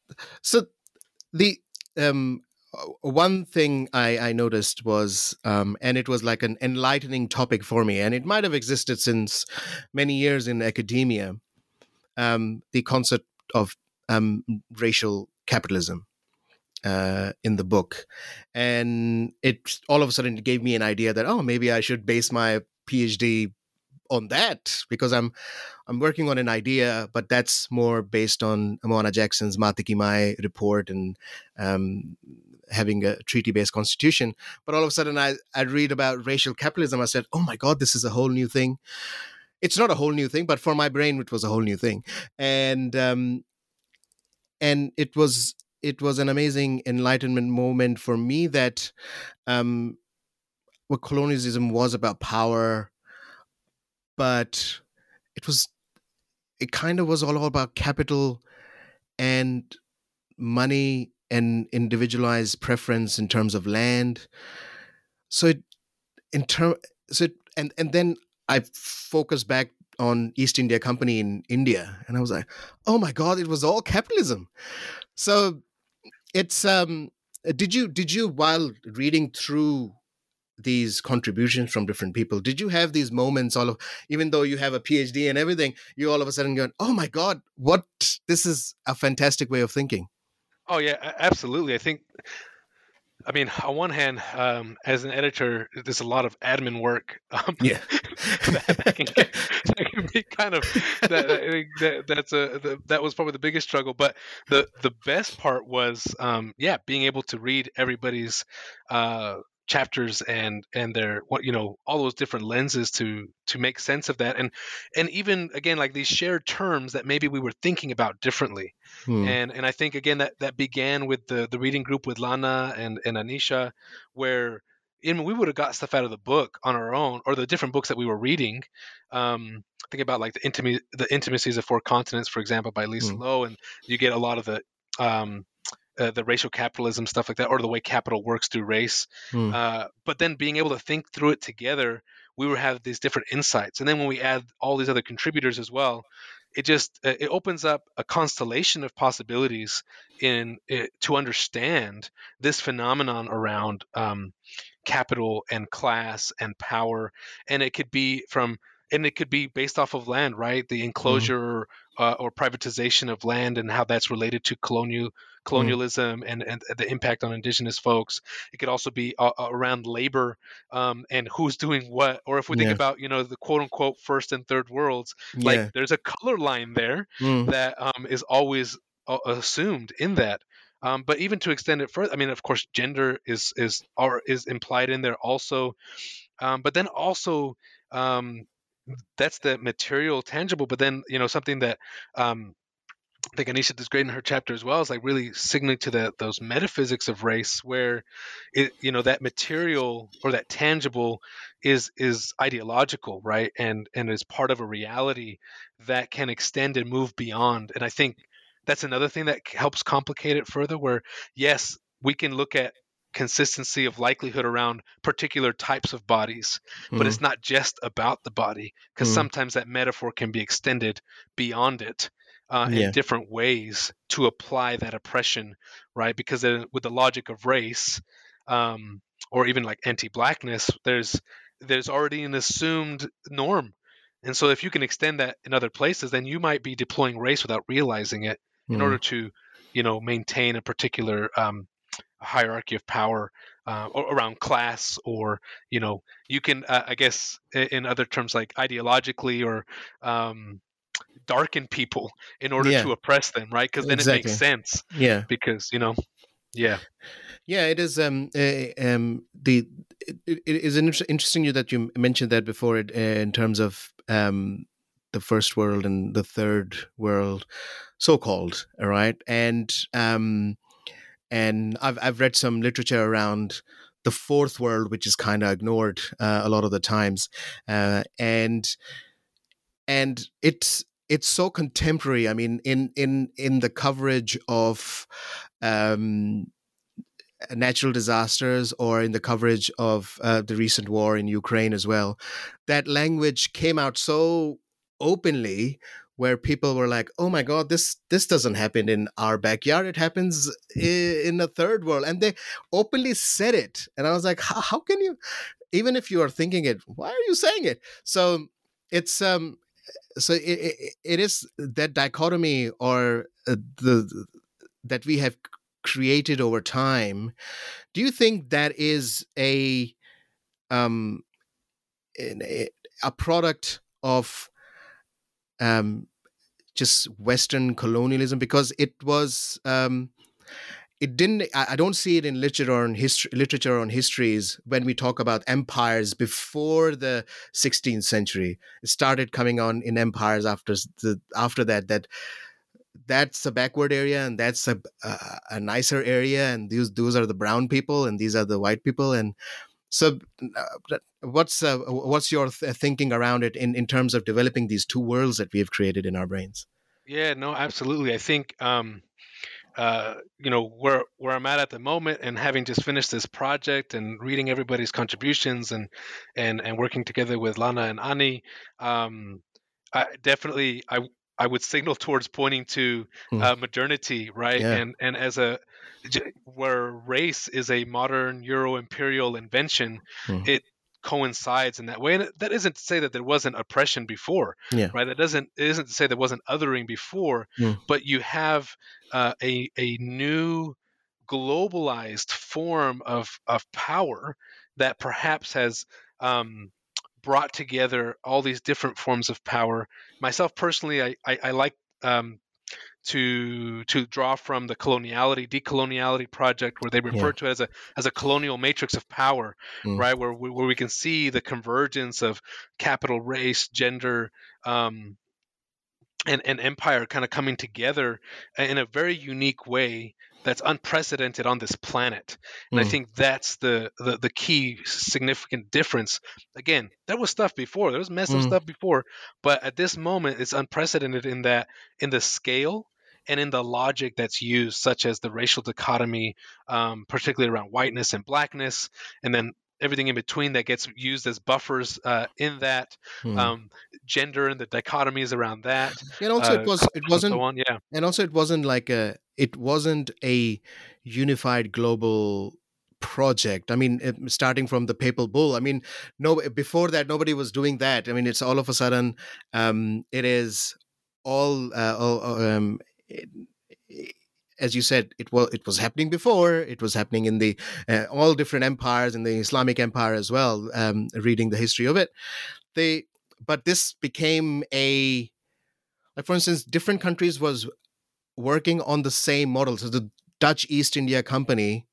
so the um, one thing I, I noticed was, um, and it was like an enlightening topic for me, and it might have existed since many years in academia. Um, the concept of um, racial capitalism uh, in the book, and it all of a sudden gave me an idea that oh maybe I should base my PhD on that because I'm I'm working on an idea, but that's more based on Moana Jackson's Matike Mai report and um, having a treaty-based constitution. But all of a sudden, I I read about racial capitalism. I said, oh my god, this is a whole new thing. It's not a whole new thing, but for my brain, it was a whole new thing, and um, and it was it was an amazing enlightenment moment for me that um, what colonialism was about power but it was it kind of was all about capital and money and individualized preference in terms of land. So it in term so it, and and then i focused back on east india company in india and i was like oh my god it was all capitalism. So it's um did you did you while reading through these contributions from different people did you have these moments all of even though you have a phd and everything you all of a sudden going oh my god what this is a fantastic way of thinking oh yeah absolutely i think I mean, on one hand, um, as an editor, there's a lot of admin work. Um, [LAUGHS] yeah, that, that, can [LAUGHS] that, can be kind of that, that that's a the, that was probably the biggest struggle. But the the best part was, um, yeah, being able to read everybody's uh, chapters and and their what you know all those different lenses to to make sense of that and and even again like these shared terms that maybe we were thinking about differently hmm. and and i think again that that began with the the reading group with lana and and anisha where in we would have got stuff out of the book on our own or the different books that we were reading um think about like the intimacy the intimacies of four continents for example by lisa hmm. lowe and you get a lot of the um uh, the racial capitalism stuff like that, or the way capital works through race. Mm. Uh, but then being able to think through it together, we would have these different insights. And then when we add all these other contributors as well, it just uh, it opens up a constellation of possibilities in it, uh, to understand this phenomenon around um, capital and class and power. And it could be from and it could be based off of land, right? The mm-hmm. enclosure mm. uh, or privatization of land and how that's related to colonial. Colonialism mm. and, and the impact on indigenous folks. It could also be uh, uh, around labor um, and who's doing what. Or if we think yeah. about, you know, the quote unquote first and third worlds, like there's a color line there mm. that um, is always uh, assumed in that. Um, but even to extend it further, I mean, of course, gender is is or is implied in there also. Um, but then also um, that's the material tangible but then you know something that um, I think Anisha does great in her chapter as well is like really signaling to the those metaphysics of race where it you know that material or that tangible is is ideological right and and is part of a reality that can extend and move beyond and I think that's another thing that helps complicate it further where yes we can look at consistency of likelihood around particular types of bodies but it's mm-hmm. not just about the body because mm. sometimes that metaphor can be extended beyond it uh, yeah. in different ways to apply that oppression, right? Because with the logic of race, um, or even like anti-blackness, there's there's already an assumed norm, and so if you can extend that in other places, then you might be deploying race without realizing it in mm. order to, you know, maintain a particular um, hierarchy of power uh, around class or you know you can uh, i guess in other terms like ideologically or um, darken people in order yeah. to oppress them, right? Because then exactly. it makes sense. Yeah. Because you know, yeah. Yeah, it is. Um, uh, um, the it, it is interesting that you mentioned that before, it, uh, in terms of um, the first world and the third world, so called. All right, and um, and I've I've read some literature around the fourth world, which is kind of ignored uh, a lot of the times, uh, and and it's it's so contemporary. I mean, in in in the coverage of um, natural disasters or in the coverage of uh, the recent war in Ukraine as well, that language came out so openly where people were like, "Oh my God, this this doesn't happen in our backyard. It happens in the third world," and they openly said it. And I was like, "How, can you?" Even if you are thinking it, why are you saying it? So it's um, so it, it, it is that dichotomy or uh, the that we have created over time. Do you think that is a um a, a product of um, just Western colonialism because it was um, it didn't I, don't see it in literature on history literature on histories when we talk about empires before the 16th century it started coming on in empires after the after that that that's a backward area and that's a, a, a nicer area and these those are the brown people and these are the white people and so, uh, what's uh, what's your th- thinking around it in, in terms of developing these two worlds that we have created in our brains? Yeah, no, absolutely. I think um, uh, you know where where I'm at at the moment, and having just finished this project and reading everybody's contributions and and and working together with Lana and Ani, um, I definitely I I would signal [LAUGHS] towards pointing to hmm. uh, modernity, right? Yeah. And and as a where race is a modern Euro imperial invention, mm. it coincides in that way. And that isn't to say that there wasn't oppression before, yeah. right? That doesn't it isn't to say there wasn't othering before, mm. but you have uh, a a new globalized form of of power that perhaps has um, brought together all these different forms of power. Myself personally, I I, I like um, to to draw from the coloniality decoloniality project where they refer yeah. to it as a as a colonial matrix of power mm. right where we, where we can see the convergence of capital race gender um, and, and empire kind of coming together in a very unique way that's unprecedented on this planet and mm. i think that's the, the, the key significant difference again there was stuff before there was messed up mm. stuff before but at this moment it's unprecedented in that in the scale and in the logic that's used, such as the racial dichotomy, um, particularly around whiteness and blackness, and then everything in between that gets used as buffers uh, in that hmm. um, gender and the dichotomies around that. And also, uh, it was it wasn't so on, yeah, and also it wasn't like a it wasn't a unified global project i mean starting from the papal bull i mean no before that nobody was doing that i mean it's all of a sudden um it is all, uh, all um, as you said, it was it was happening before. It was happening in the uh, all different empires in the Islamic Empire as well. Um, reading the history of it, they but this became a like for instance, different countries was working on the same model. So the Dutch East India Company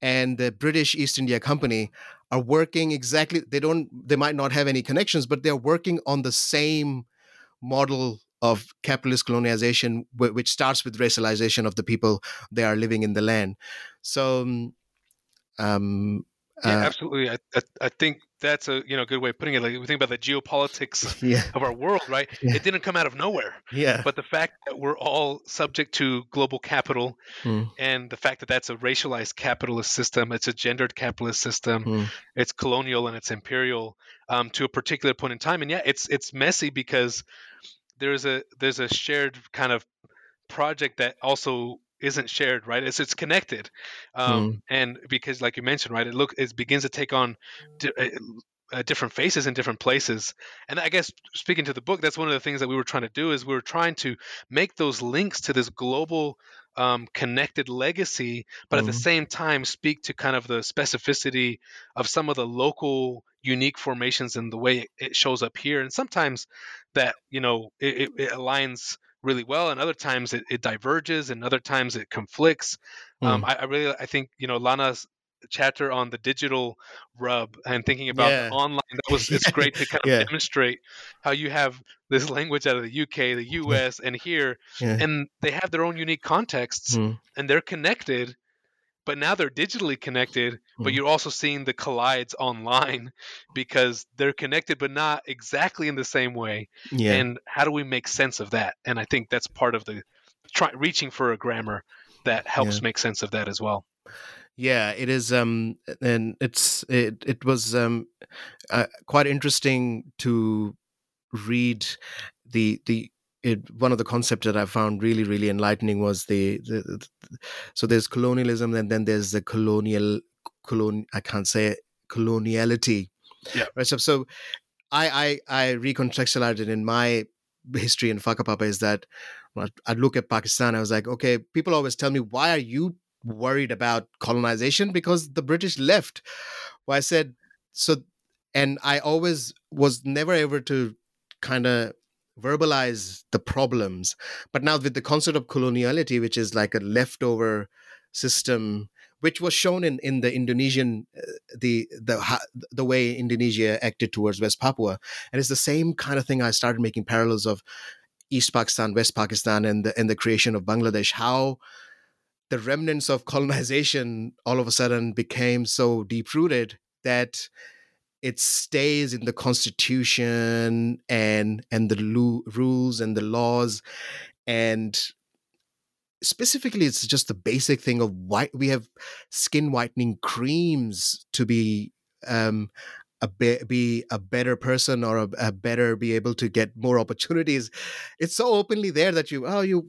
and the British East India Company are working exactly. They don't. They might not have any connections, but they're working on the same model of capitalist colonization, which starts with racialization of the people they are living in the land. So, um, um yeah, uh, absolutely. I, I, I think that's a you know good way of putting it. Like we think about the geopolitics [LAUGHS] yeah. of our world, right? [LAUGHS] Yeah. It didn't come out of nowhere. Yeah. But the fact that we're all subject to global capital, mm. and the fact that that's a racialized capitalist system, it's a gendered capitalist system, mm. it's colonial and it's imperial um, to a particular point in time, and yeah, it's it's messy because there's a there's a shared kind of project that also isn't shared right it's it's connected um, mm. and because like you mentioned right it look it begins to take on di- uh, different faces in different places and i guess speaking to the book that's one of the things that we were trying to do is we were trying to make those links to this global um, connected legacy but mm. at the mm-hmm. same time speak to kind of the specificity of some of the local unique formations and the way it shows up here and sometimes that you know it, it aligns really well and other times it, it, diverges and other times it conflicts mm. um, I, I, really i think you know lana's chapter on the digital rub and thinking about yeah. online that was it's [LAUGHS] great to kind of yeah. demonstrate how you have this language out of the uk the [LAUGHS] us and here yeah. and they have their own unique contexts mm. and they're connected but now they're digitally connected mm-hmm. but you're also seeing the collides online [LAUGHS] because they're connected but not exactly in the same way yeah. and how do we make sense of that and i think that's part of the try, reaching for a grammar that helps make sense of that as well yeah it is um and it's it it was um uh, quite interesting to read the the it one of the concepts that I found really really enlightening was the, the, the so there's colonialism and then there's the colonial colon I can't say it, coloniality. Yeah. Right. So, so I I I recontextualized it in my history in Whakapapa is that I'd look at Pakistan. I was like, okay, people always tell me, why are you worried about colonization? Because the British left. Well, I said, so, and I always was never able to kind of verbalize the problems. But now with the concept of coloniality, which is like a leftover system, which was shown in, in the Indonesian uh, the the the way Indonesia acted towards West Papua, and it's the same kind of thing. I started making parallels of East Pakistan, West Pakistan, and the and the creation of Bangladesh. How the remnants of colonization all of a sudden became so deep rooted that it stays in the constitution and and the lo- rules and the laws. And specifically it's just the basic thing of white we have skin whitening creams to be um a be, be a better person or a, a, better be able to get more opportunities it's so openly there that you oh you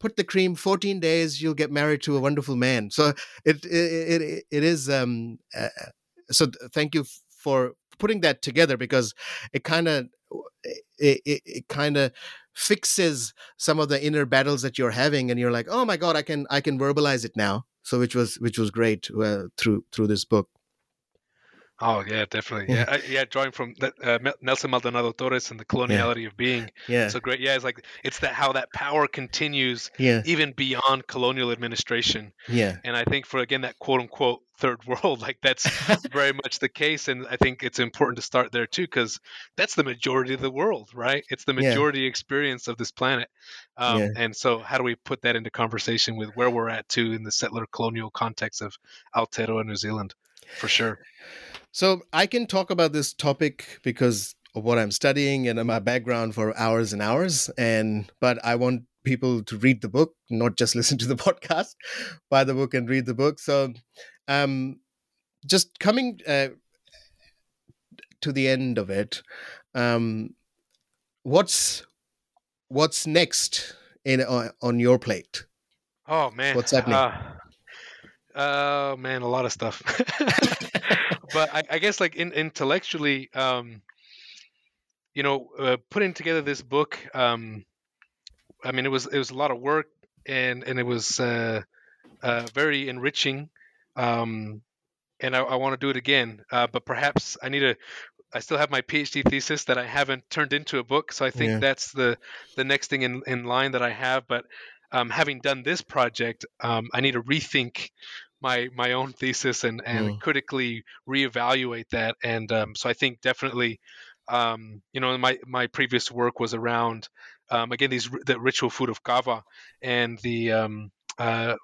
put the cream 14 days you'll get married to a wonderful man. So it it it, it is um uh, so thank you for putting that together because it kind of it, it, it kind of fixes some of the inner battles that you're having and you're like oh my god i can i can verbalize it now. So which was which was great uh, through through this book Oh yeah, definitely. Yeah, yeah. Drawing from uh, Nelson Maldonado Torres and the coloniality yeah. of being. Yeah. So great. Yeah, it's like it's that how that power continues. Yeah. Even beyond colonial administration. Yeah. And I think for again that quote unquote third [LAUGHS] world, like that's [LAUGHS] very much the case, and I think it's important to start there too, because that's the majority of the world, right? It's the majority yeah. experience of this planet. Um, yeah. And so, how do we put that into conversation with where we're at too in the settler colonial context of Aotearoa New Zealand, for sure. So I can talk about this topic because of what I'm studying and my background for hours and hours. And but I want people to read the book, not just [LAUGHS] listen to the podcast. Buy the book and read the book. So, um, just coming uh, to the end of it, um, what's what's next in uh, on your plate? Oh man, what's happening? Uh, uh man, a lot of stuff. [LAUGHS] but I, I, guess like in, intellectually, um, you know, uh, putting together this book, um, I mean, it was it was a lot of work and and it was uh, uh, very enriching. Um, and I, I want to do it again, uh, but perhaps I need to. I still have my PhD thesis that I haven't turned into a book, so I think yeah. that's the the next thing in in line that I have. But um, having done this project, um, I need to rethink my my own thesis and and mm. critically reevaluate that. And um, so I think definitely, um, you know, my my previous work was around um, again these the ritual food of kava and the um, uh,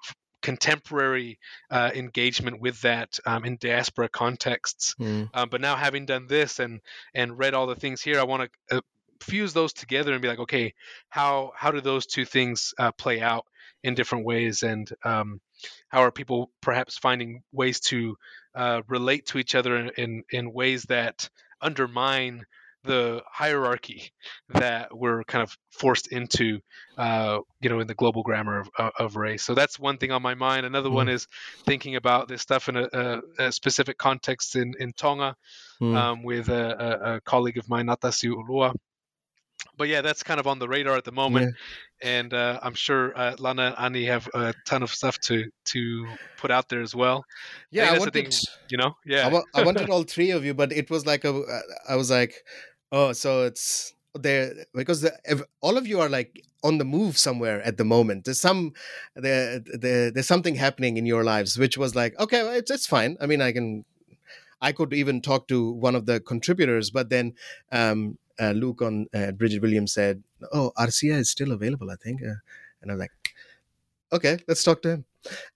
contemporary uh, engagement with that um, in diaspora contexts. Mm. Um, but now having done this and and read all the things here, I want to uh, fuse those together and be like, okay, how how do those two things uh, play out in different ways? And um, how are people perhaps finding ways to uh, relate to each other in, in, in ways that undermine the hierarchy that we're kind of forced into, uh, you know, in the global grammar of, of, race. So that's one thing on my mind. Another mm. one is thinking about this stuff in a, a, a specific context in, in Tonga mm. um, with a, a, colleague of mine, Natasi Ulua, but yeah, that's kind of on the radar at the moment. And uh, I'm sure uh, Lana and Annie have a ton of stuff to to put out there as well. Yeah, I, I wanted, thing, you know, yeah, I, I wanted [LAUGHS] all three of you, but it was like a, I was like, oh, so it's there because the, if, all of you are like on the move somewhere at the moment. There's some there, there there's something happening in your lives, which was like, okay, well, it's it's fine. I mean, I can I could even talk to one of the contributors, but then um, uh, Luke on uh, Bridget Williams said, "Oh, Arcia is still available, I think," uh, and I'm like, "Okay, let's talk to him."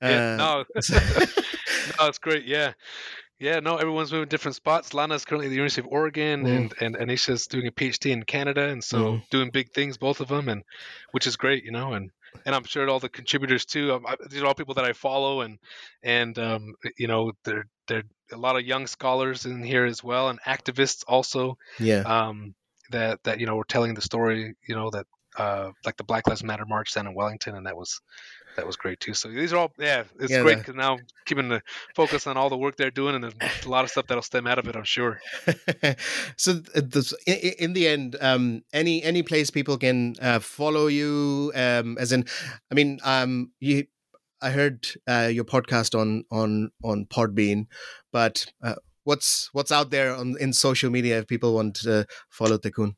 Yeah, uh, no, [LAUGHS] [LAUGHS] no, it's great. Yeah, yeah, no, everyone's moving different spots. Lana's currently at the University of Oregon, mm. and and Anisha's doing a PhD in Canada, and so mm. doing big things, both of them, and which is great, you know, and and I'm sure all the contributors too. Um, these are all people that I follow, and and um, you know, they're they're a lot of young scholars in here as well, and activists also. Yeah. Um, that that you know we're telling the story you know that uh, like the Black Lives Matter march down in Wellington, and that was that was great too. So these are all yeah, it's Yeah, great because now keeping the focus on all the work they're doing, and there's a lot of stuff that'll stem out of it, I'm sure. [LAUGHS] so this, i- i- in the end, um, any any place people can uh, follow you, um, as in, I mean, um, you, I heard uh, your podcast on on on Podbean, but uh, what's what's out there on in social media if people want to follow Tecun?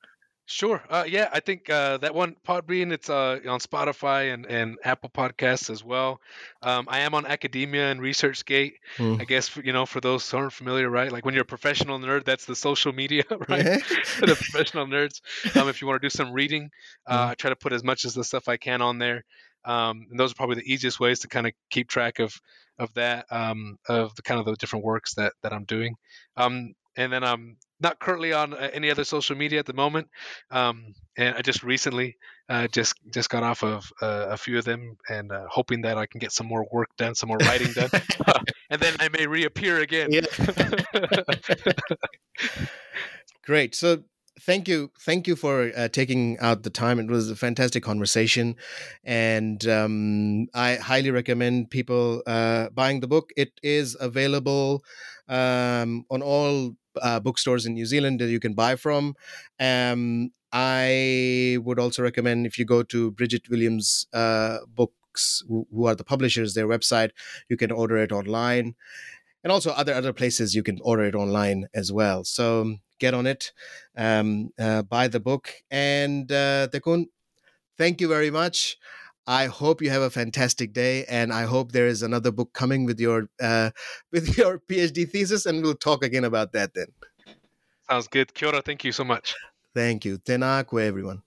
Sure. Uh, yeah, I think uh, that one Podbean, it's uh, on Spotify and, and Apple Podcasts as well. Um, I am on Academia and ResearchGate. Hmm. I guess you know for those who aren't familiar, right? Like when you're a professional nerd, that's the social media, [LAUGHS] right? the professional nerds. Um, if you want to do some reading, uh, I try to put as much as the stuff I can on there. Um, and those are probably the easiest ways to kind of keep track of of that um, of the kind of the different works that that I'm doing. Um, and then I'm not currently on uh, any other social media at the moment. Um, and I just recently uh, just just got off of uh, a few of them, and uh, hoping that I can get some more work done, some more writing done, [LAUGHS] [LAUGHS] and then I may reappear again. Yeah. [LAUGHS] Great. So thank you, thank you for uh, taking out the time. It was a fantastic conversation, and um, I highly recommend people uh, buying the book. It is available um, on all uh, bookstores in New Zealand that you can buy from. Um, I would also recommend if you go to Bridget Williams' uh, books, who, who are the publishers, their website, you can order it online and also other other places you can order it online as well. So get on it, um, uh, buy the book, and uh, Tecun, thank you very much. I hope you have a fantastic day, and I hope there is another book coming with your uh, [LAUGHS] with your PhD thesis, and we'll talk again about that then. Sounds good. Kia ora. Thank you so much. Thank you. Tēnā koe, everyone.